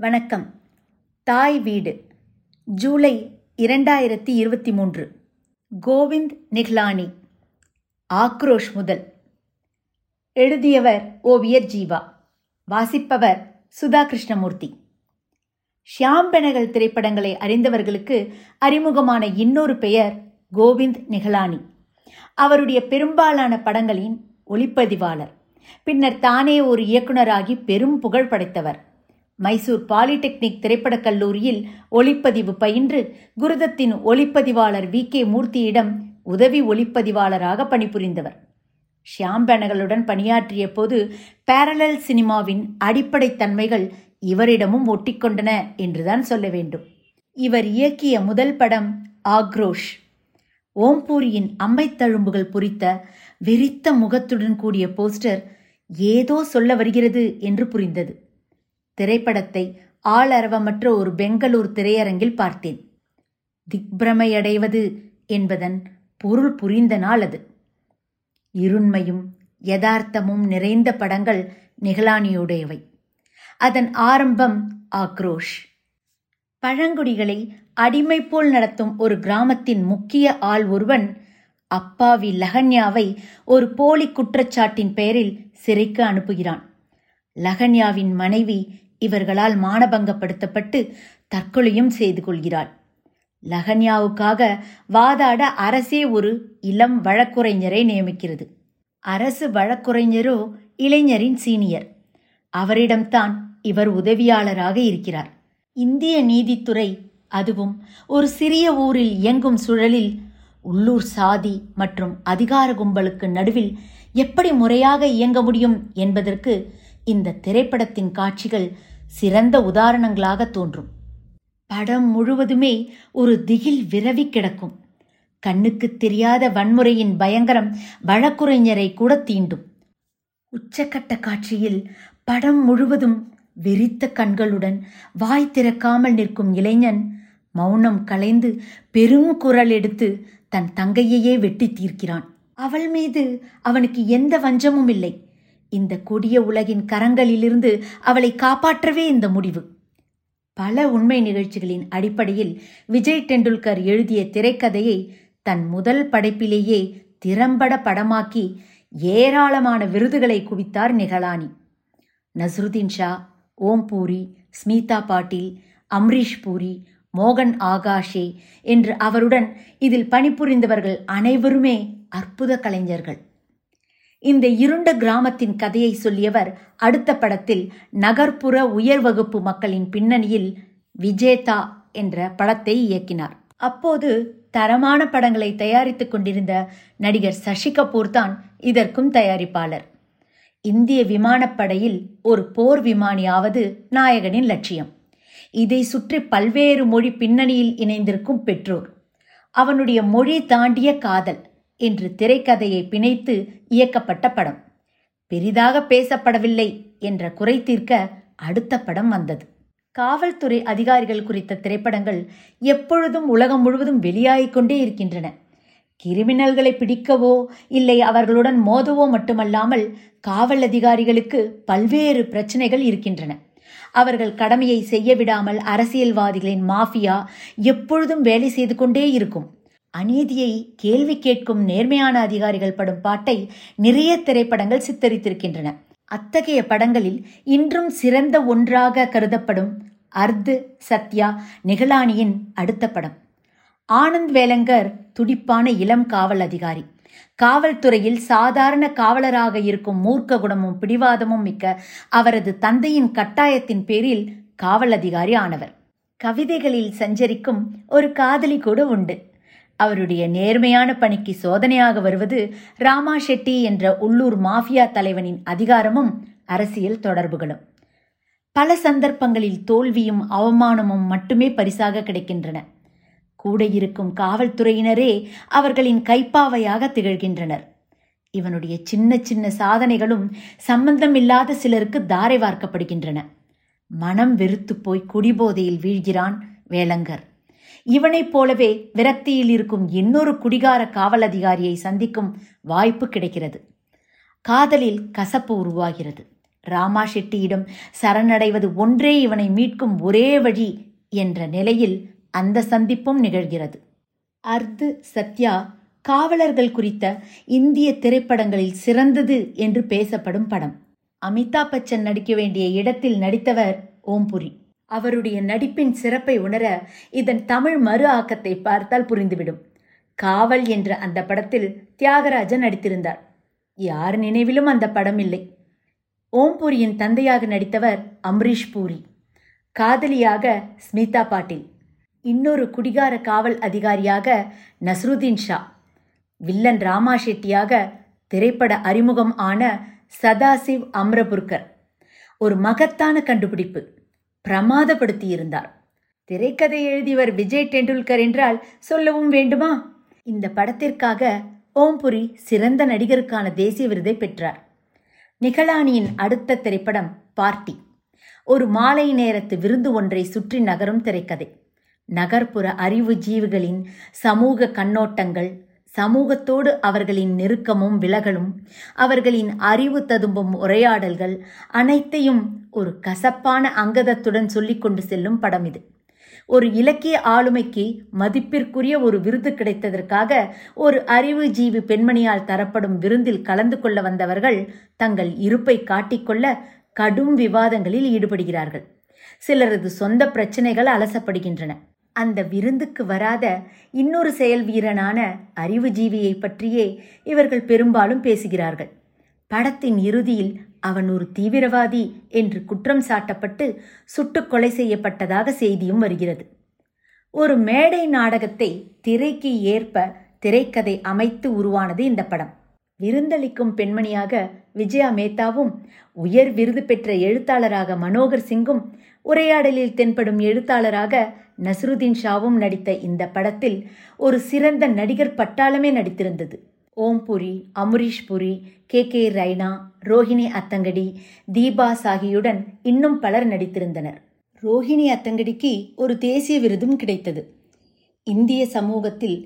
வணக்கம். தாய் வீடு. ஜூலை இரண்டாயிரத்தி இருபத்தி மூன்று. கோவிந்த் நிக்லானி ஆக்ரோஷ் முதல். எழுதியவர் ஓவியர் ஜீவா. வாசிப்பவர் சுதா கிருஷ்ணமூர்த்தி. ஷியாம் பெனகல் திரைப்படங்களை அறிந்தவர்களுக்கு அறிமுகமான இன்னொரு பெயர் கோவிந்த் நிகலானி அவருடைய பெரும்பாலான படங்களின் ஒளிப்பதிவாளர். பின்னர் தானே ஒரு இயக்குனராகி பெரும் புகழ் படைத்தவர். மைசூர் பாலிடெக்னிக் திரைப்படக் கல்லூரியில் ஒளிப்பதிவு பயின்று குருதத்தின் ஒளிப்பதிவாளர் வி. கே. மூர்த்தியிடம் உதவி ஒளிப்பதிவாளராக பணிபுரிந்தவர். ஷியாம் பெனகலுடன் பணியாற்றிய போது பேரலல் சினிமாவின் அடிப்படை தன்மைகள் இவரிடமும் ஒட்டிக்கொண்டன என்றுதான் சொல்ல வேண்டும். இவர் இயக்கிய முதல் படம் ஆக்ரோஷ். ஓம்பூரியின் அம்மைத்தழும்புகள் பொறித்த விரித்த முகத்துடன் கூடிய போஸ்டர் ஏதோ சொல்ல வருகிறது என்று புரிந்தது. திரைப்படத்தை ஆளரவமற்ற ஒரு பெங்களூர் திரையரங்கில் பார்த்தேன். திக்பிரமையடைவது என்பதன் பொருள் புரிந்த நாள் அது. இருண்மையும் யதார்த்தமும் நிறைந்த படங்கள் நிகழானியுடையவை. அதன் ஆரம்பம் ஆக்ரோஷ். பழங்குடிகளை அடிமை போல் நடத்தும் ஒரு கிராமத்தின் முக்கிய ஆள் ஒருவன் அப்பாவி லகன்யாவை ஒரு போலி குற்றச்சாட்டின் பெயரில் சிறைக்கு அனுப்புகிறான். லகன்யாவின் மனைவி இவர்களால் மானபங்கப்படுத்தப்பட்டு தற்கொலையும் செய்து கொள்கிறாள். லகன்யாவுக்காக வாதாட அரசே ஒரு இளம் வழக்குரைஞரை நியமிக்கிறது. அரசு வழக்குரைஞரோ இளைஞரின் சீனியர். அவரிடம்தான் இவர் உதவியாளராக இருக்கிறார். இந்திய நீதித்துறை அதுவும் ஒரு சிறிய ஊரில் இயங்கும் சுழலில் உள்ளூர் சாதி மற்றும் அதிகார கும்பலுக்கு நடுவில் எப்படி முறையாக இயங்க முடியும் என்பதற்கு இந்த திரைப்படத்தின் காட்சிகள் சிறந்த உதாரணங்களாக தோன்றும். படம் முழுவதுமே ஒரு திகில் விரவி கிடக்கும். கண்ணுக்கு தெரியாத வன்முறையின் பயங்கரம் வழக்குரைஞரை கூட தீண்டும். உச்சக்கட்ட காட்சியில் படம் முழுவதும் வெறித்த கண்களுடன் வாய் திறக்காமல் நிற்கும் இளைஞன் மௌனம் கலைந்து பெரும் குரல் எடுத்து தன் தங்கையையே வெட்டி தீர்க்கிறான். அவள் மீது அவனுக்கு எந்த வஞ்சமும் இல்லை. இந்த கொடிய உலகின் கரங்களிலிருந்து அவளை காப்பாற்றவே இந்த முடிவு. பல உண்மை நிகழ்ச்சிகளின் அடிப்படையில் விஜய் டெண்டுல்கர் எழுதிய திரைக்கதையை தன் முதல் படைப்பிலேயே திறம்பட படமாக்கி ஏராளமான விருதுகளை குவித்தார் நிகழானி. நசருதீன் ஷா ஓம் பூரி ஸ்மிதா பாட்டீல் அம்ரீஷ் பூரி மோகன் ஆகாஷே என்று அவருடன் இதில் பணிபுரிந்தவர்கள் அனைவருமே அற்புத கலைஞர்கள். இந்த இருண்ட கிராமத்தின் கதையை சொல்லியவர் அடுத்த படத்தில் நகர்ப்புற உயர் வகுப்பு மக்களின் பின்னணியில் விஜேதா என்ற படத்தை இயக்கினார். அப்போது தரமான படங்களை தயாரித்துக் கொண்டிருந்த நடிகர் சசி கபூர் தான் இதற்கும் தயாரிப்பாளர். இந்திய விமானப்படையில் ஒரு போர் விமானியாவது நாயகனின் லட்சியம். இதை சுற்றி பல்வேறு மொழி பின்னணியில் இணைந்திருக்கும் பெற்றோர். அவனுடைய மொழி தாண்டிய காதல். என்று திரைக்கதையை பிணைத்து இயக்கப்பட்ட படம். பெரிதாக பேசப்படவில்லை என்ற குறை தீர்க்க அடுத்த படம் வந்தது. காவல்துறை அதிகாரிகள் குறித்த திரைப்படங்கள் எப்பொழுதும் உலகம் முழுவதும் வெளியாகிக் கொண்டே இருக்கின்றன. கிரிமினல்களை பிடிக்கவோ இல்லை அவர்களுடன் மோதவோ மட்டுமல்லாமல் காவல் அதிகாரிகளுக்கு பல்வேறு பிரச்சனைகள் இருக்கின்றன. அவர்கள் கடமையை செய்ய விடாமல் அரசியல்வாதிகளின் மாஃபியா எப்பொழுதும் வேலை செய்து கொண்டே இருக்கும். அநீதியை கேள்வி கேட்கும் நேர்மையான அதிகாரிகள் படும் பாட்டை நிறைய திரைப்படங்கள் சித்தரித்திருக்கின்றன. அத்தகைய படங்களில் இன்றும் சிறந்த ஒன்றாக கருதப்படும் அர்து சத்யா நிகழானியின் அடுத்த படம். ஆனந்த் வேலங்கர் துடிப்பான இளம் காவல் அதிகாரி. காவல்துறையில் சாதாரண காவலராக இருக்கும் மூர்க்க குணமும் பிடிவாதமும் மிக்க அவரது தந்தையின் கட்டாயத்தின் பேரில் காவல் அதிகாரி ஆனவர். கவிதைகளில் சஞ்சரிக்கும் ஒரு காதலி கூட உண்டு. அவருடைய நேர்மையான பணிக்கு சோதனையாக வருவது ராமா ஷெட்டி என்ற உள்ளூர் மாஃபியா தலைவனின் அதிகாரமும் அரசியல் தொடர்புகளும். பல சந்தர்ப்பங்களில் தோல்வியும் அவமானமும் மட்டுமே பரிசாக கிடைக்கின்றன. கூட இருக்கும் காவல்துறையினரே அவர்களின் கைப்பாவையாக திகழ்கின்றனர். இவனுடைய சின்ன சின்ன சாதனைகளும் சம்பந்தமில்லாத சிலருக்கு தாரை வார்க்கப்படுகின்றன. மனம் வெறுத்து போய் குடிபோதையில் வீழ்கிறான் வேலங்கர். இவனைப் போலவே விரக்தியில் இருக்கும் இன்னொரு குடிகார காவல் அதிகாரியை சந்திக்கும் வாய்ப்பு கிடைக்கிறது. காதலில் கசப்பு உருவாகிறது. ராமா ஷெட்டியிடம் சரணடைவது ஒன்றே இவனை மீட்கும் ஒரே வழி என்ற நிலையில் அந்த சந்திப்பும் நிகழ்கிறது. அர்து சத்யா காவலர்கள் குறித்த இந்திய திரைப்படங்களில் சிறந்தது என்று பேசப்படும் படம். அமிதாப் பச்சன் நடிக்க வேண்டிய இடத்தில் நடித்தவர் ஓம்புரி. அவருடைய நடிப்பின் சிறப்பை உணர இதன் தமிழ் மறு ஆக்கத்தை பார்த்தால் புரிந்துவிடும். காவல் என்ற அந்த படத்தில் தியாகராஜன் நடித்திருந்தார். யார் நினைவிலும் அந்த படம் இல்லை. ஓம்பூரியின் தந்தையாக நடித்தவர் அம்ரீஷ் பூரி. காதலியாக ஸ்மிதா பாட்டில். இன்னொரு குடிகார காவல் அதிகாரியாக நஸ்ருதீன் ஷா. வில்லன் ராமா ஷெட்டியாக திரைப்பட அறிமுகம் ஆன சதாசிவ் அம்ரபுர்கர். ஒரு மகத்தான கண்டுபிடிப்பு. பிரமாதப்படுத்தியிருந்தார் திரைக்கதை எழுதியவர் விஜய் டெண்டுல்கர் என்றால் சொல்லவும் வேண்டுமா? இந்த படத்திற்காக ஓம்புரி சிறந்த நடிகருக்கான தேசிய விருதை பெற்றார். நிகழானியின் அடுத்த திரைப்படம் பார்ட்டி. ஒரு மாலை நேரத்து விருந்து ஒன்றை சுற்றி நகரும் திரைக்கதை. நகர்ப்புற அறிவு ஜீவிகளின் சமூக கண்ணோட்டங்கள் சமூகத்தோடு அவர்களின் நெருக்கமும் விலகலும் அவர்களின் அறிவு ததும்பும் உரையாடல்கள் அனைத்தையும் ஒரு கசப்பான அங்கதத்துடன் சொல்லிக் கொண்டு செல்லும் படம் இது. ஒரு இலக்கிய ஆளுமைக்கு மதிப்பிற்குரிய ஒரு விருது கிடைத்ததற்காக ஒரு அறிவு ஜீவி பெண்மணியால் தரப்படும் விருந்தில் கலந்து கொள்ள வந்தவர்கள் தங்கள் இருப்பை காட்டிக்கொள்ள கடும் விவாதங்களில் ஈடுபடுகிறார்கள். சிலரது சொந்த பிரச்சனைகள் அலசப்படுகின்றன. அந்த விருந்துக்கு வராத இன்னொரு செயல் வீரனான அறிவுஜீவியை பற்றியே இவர்கள் பெரும்பாலும் பேசுகிறார்கள். படத்தின் இறுதியில் அவன் ஒரு தீவிரவாதி என்று குற்றம் சாட்டப்பட்டு சுட்டுக் கொலை செய்யப்பட்டதாக செய்தியும் வருகிறது. ஒரு மேடை நாடகத்தை திரைக்கு ஏற்ப திரைக்கதை அமைத்து உருவானது இந்த படம். விருந்தளிக்கும் பெண்மணியாக விஜயா மேத்தாவும் உயர் விருது பெற்ற எழுத்தாளராக மனோகர் சிங்கும் உரையாடலில் தென்படும் எழுத்தாளராக நஸ்ருதீன் ஷாவும் நடித்த இந்த படத்தில் ஒரு சிறந்த நடிகர் பட்டாளமே நடித்திருந்தது. ஓம்புரி அமரீஷ் புரி கே கே ரைனா ரோஹிணி அத்தங்கடி தீபா சாகியுடன் இன்னும் பலர் நடித்திருந்தனர். ரோஹிணி அத்தங்கடிக்கு ஒரு தேசிய விருதும் கிடைத்தது. இந்திய சமூகத்தில்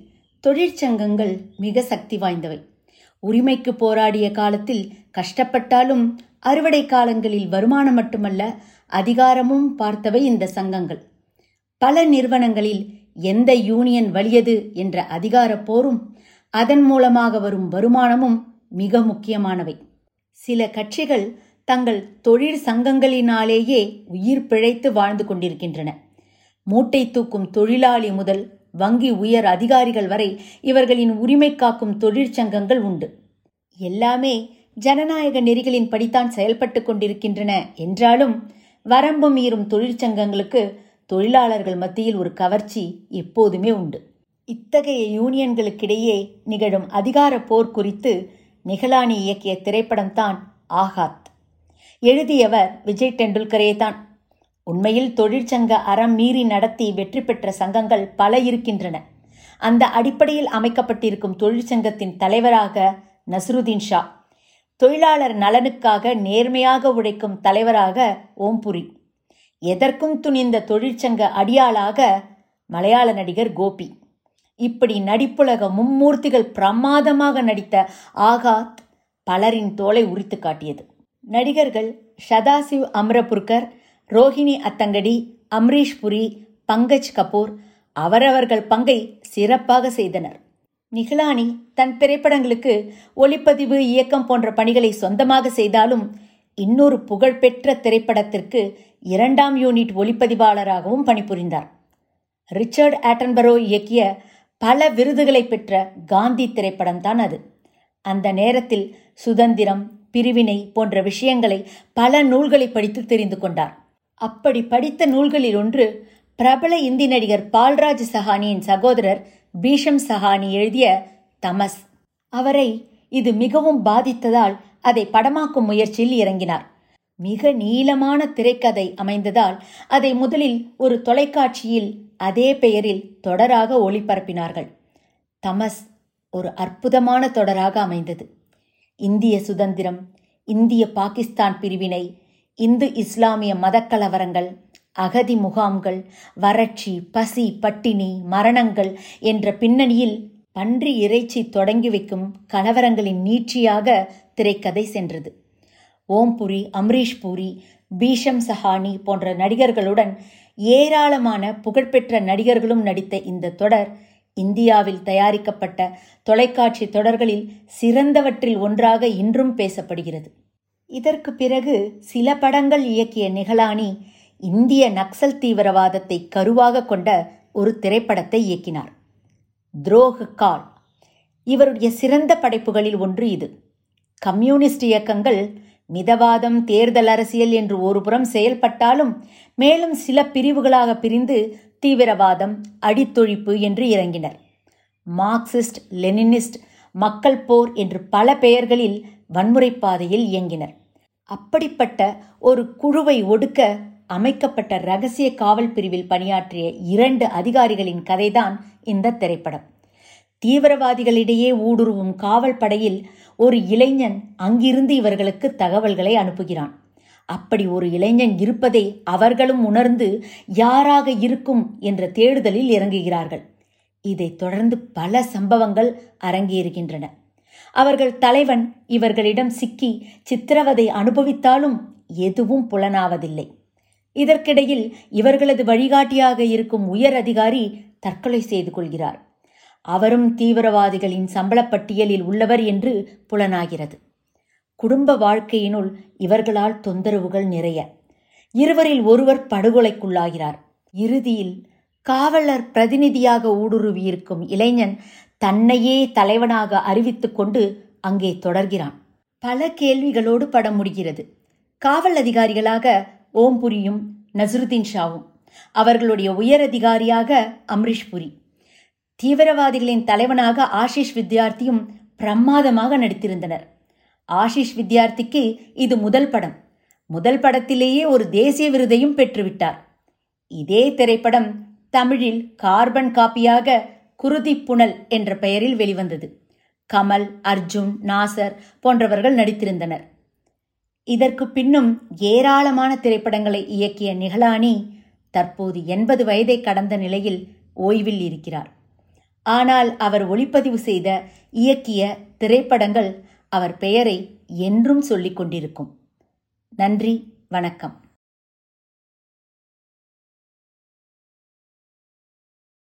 தொழிற்சங்கங்கள் மிக சக்தி வாய்ந்தவை. உரிமைக்கு போராடிய காலத்தில் கஷ்டப்பட்டாலும் அறுவடை காலங்களில் வருமானம் மட்டுமல்ல அதிகாரமும் பார்த்தவை இந்த சங்கங்கள். பல நிறுவனங்களில் எந்த யூனியன் வலியது என்ற அதிகார போரும் அதன் மூலமாக வரும் வருமானமும் மிக முக்கியமானவை. சில கட்சிகள் தங்கள் தொழிற் சங்கங்களினாலேயே உயிர் பிழைத்து வாழ்ந்து கொண்டிருக்கின்றன. மூட்டை தூக்கும் தொழிலாளி முதல் வங்கி உயர் அதிகாரிகள் வரை இவர்களின் உரிமை காக்கும் தொழிற்சங்கங்கள் உண்டு. எல்லாமே ஜனநாயக நெறிகளின் படித்தான் செயல்பட்டு கொண்டிருக்கின்றன என்றாலும் வரம்பு மீறும் தொழிற்சங்கங்களுக்கு தொழிலாளர்கள் மத்தியில் ஒரு கவர்ச்சி எப்போதுமே உண்டு. இத்தகைய யூனியன்களுக்கிடையே நிகழும் அதிகார போர் குறித்து நிகழானி இயக்கிய திரைப்படம்தான் ஆகாத். எழுதியவர் விஜய் டெண்டுல்கரே தான் உண்மையில் தொழிற்சங்க அறம் மீறி நடத்தி வெற்றி பெற்ற சங்கங்கள் பல இருக்கின்றன. அந்த அடிப்படையில் அமைக்கப்பட்டிருக்கும் தொழிற்சங்கத்தின் தலைவராக நஸ்ருதீன் ஷா. தொழிலாளர் நலனுக்காக நேர்மையாக உழைக்கும் தலைவராக ஓம்புரி. எதற்கும் துணிந்த தொழிற்சங்க அடியாளாக மலையாள நடிகர் கோபி. இப்படி நடிப்புலக மும்மூர்த்திகள் பிரமாதமாக நடித்த ஆகாத் பலரின் தோலை உரித்து காட்டியது. நடிகர்கள் ஷதாசிவ் அம்ரபுர்கர் ரோஹிணி அத்தங்கடி அம்ரீஷ் புரி பங்கஜ் கபூர் அவரவர்கள் பங்கை சிறப்பாக செய்தனர். நிகலானி தன் திரைப்படங்களுக்கு ஒளிப்பதிவு இயக்கம் போன்ற பணிகளை சொந்தமாக செய்தாலும் இன்னொரு புகழ்பெற்ற திரைப்படத்திற்கு இரண்டாம் யூனிட் ஒளிப்பதிவாளராகவும் பணிபுரிந்தார். ரிச்சர்ட் ஆட்டன்பரோ இயக்கிய பல விருதுகளை பெற்ற காந்தி திரைப்படம்தான் அது. அந்த நேரத்தில் சுதந்திரம் பிரிவினை போன்ற விஷயங்களை பல நூல்களை படித்து தெரிந்து கொண்டார். அப்படி படித்த நூல்களில் ஒன்று பிரபல இந்தி நடிகர் பால்ராஜ் சஹானியின் சகோதரர் பீஷம் சஹானி எழுதிய தமஸ். அவரை இது மிகவும் பாதித்ததால் அதை படமாக்கும் முயற்சியில் இறங்கினார். மிக நீளமான திரைக்கதை அமைந்ததால் அதை முதலில் ஒரு தொலைக்காட்சியில் அதே பெயரில் தொடராக ஒளிபரப்பினார்கள். தமஸ் ஒரு அற்புதமான தொடராக அமைந்தது. இந்திய சுதந்திரம் இந்திய பாகிஸ்தான் பிரிவினை இந்து இஸ்லாமிய மதக்கலவரங்கள் அகதி முகாம்கள் வறட்சி பசி பட்டினி மரணங்கள் என்ற பின்னணியில் பன்றி இறைச்சி தொடங்கி வைக்கும் கலவரங்களின் நீட்சியாக திரைக்கதை சென்றது. ஓம்புரி அம்ரீஷ் பூரி பீஷம் சஹானி போன்ற நடிகர்களுடன் ஏராளமான புகழ்பெற்ற நடிகர்களும் நடித்த இந்த தொடர் இந்தியாவில் தயாரிக்கப்பட்ட தொலைக்காட்சி தொடர்களில் சிறந்தவற்றில் ஒன்றாக இன்றும் பேசப்படுகிறது. இதற்கு பிறகு சில படங்கள் இயக்கிய நிகழானி இந்திய நக்சல் தீவிரவாதத்தை கருவாக கொண்ட ஒரு திரைப்படத்தை இயக்கினார். துரோக கால். இவருடைய சிறந்த படைப்புகளில் ஒன்று இது. கம்யூனிஸ்ட் இயக்கங்கள் மிதவாதம் தேர்தல் அரசியல் என்று ஒருபுறம் செயல்பட்டாலும் மேலும் சில பிரிவுகளாக பிரிந்து தீவிரவாதம் அடித்தொழிப்பு என்று இறங்கினர். மார்க்சிஸ்ட் லெனினிஸ்ட் மக்கள் போர் என்று பல பெயர்களில் வன்முறை பாதையில் இயங்கினர். அப்படிப்பட்ட ஒரு குழுவை ஒடுக்க அமைக்கப்பட்ட ரகசிய காவல் பிரிவில் பணியாற்றிய இரண்டு அதிகாரிகளின் கதைதான் இந்த திரைப்படம். தீவிரவாதிகளிடையே ஊடுருவும் காவல் படையில் ஒரு இளைஞன் அங்கிருந்து இவர்களுக்கு தகவல்களை அனுப்புகிறான். அப்படி ஒரு இளைஞன் இருப்பதை அவர்களும் உணர்ந்து யாராக இருக்கும் என்ற தேடுதலில் இறங்குகிறார்கள். இதைத் தொடர்ந்து பல சம்பவங்கள் அரங்கேறுகின்றன. அவர்கள் தலைவன் இவர்களிடம் சிக்கி சித்திரவதை அனுபவித்தாலும் எதுவும் புலனாவதில்லை. இதற்கிடையில் இவர்களது வழிகாட்டியாக இருக்கும் உயர் அதிகாரி தற்கொலை செய்து கொள்கிறார். அவரும் தீவிரவாதிகளின் சம்பளப்பட்டியலில் உள்ளவர் என்று புலனாகிறது. குடும்ப வாழ்க்கையினுள் இவர்களால் தொந்தரவுகள் நிறைய. இருவரில் ஒருவர் படுகொலைக்குள்ளாகிறார். இறுதியில் காவலர் பிரதிநிதியாக ஊடுருவியிருக்கும் இளைஞன் தன்னையே தலைவனாக அறிவித்துக் கொண்டு அங்கே தொடர்கிறான். பல கேள்விகளோடு படம் முடிகிறது. காவல் அதிகாரிகளாக ஓம்புரியும் நசருதீன் ஷாவும் அவர்களுடைய உயர் அதிகாரியாக அம்ரிஷ் புரி தீவிரவாதிகளின் தலைவனாக ஆஷிஷ் வித்யார்த்தியும் பிரமாதமாக நடித்திருந்தனர். ஆஷிஷ் வித்யார்த்திக்கு இது முதல் படம். முதல் படத்திலேயே ஒரு தேசிய விருதையும் பெற்றுவிட்டார். இதே திரைப்படம் தமிழில் கார்பன் காப்பியாக குருதி புனல் என்ற பெயரில் வெளிவந்தது. கமல் அர்ஜுன் நாசர் போன்றவர்கள் நடித்திருந்தனர். இதற்கு பின்னும் ஏராளமான திரைப்படங்களை இயக்கிய நிகலானி தற்போது எண்பது வயதை கடந்த நிலையில் ஓய்வில் இருக்கிறார். ஆனால் அவர் ஒளிப்பதிவு செய்த இயக்கிய திரைப்படங்கள் அவர் பெயரை என்றும் சொல்லிக் கொண்டிருக்கும். நன்றி வணக்கம்.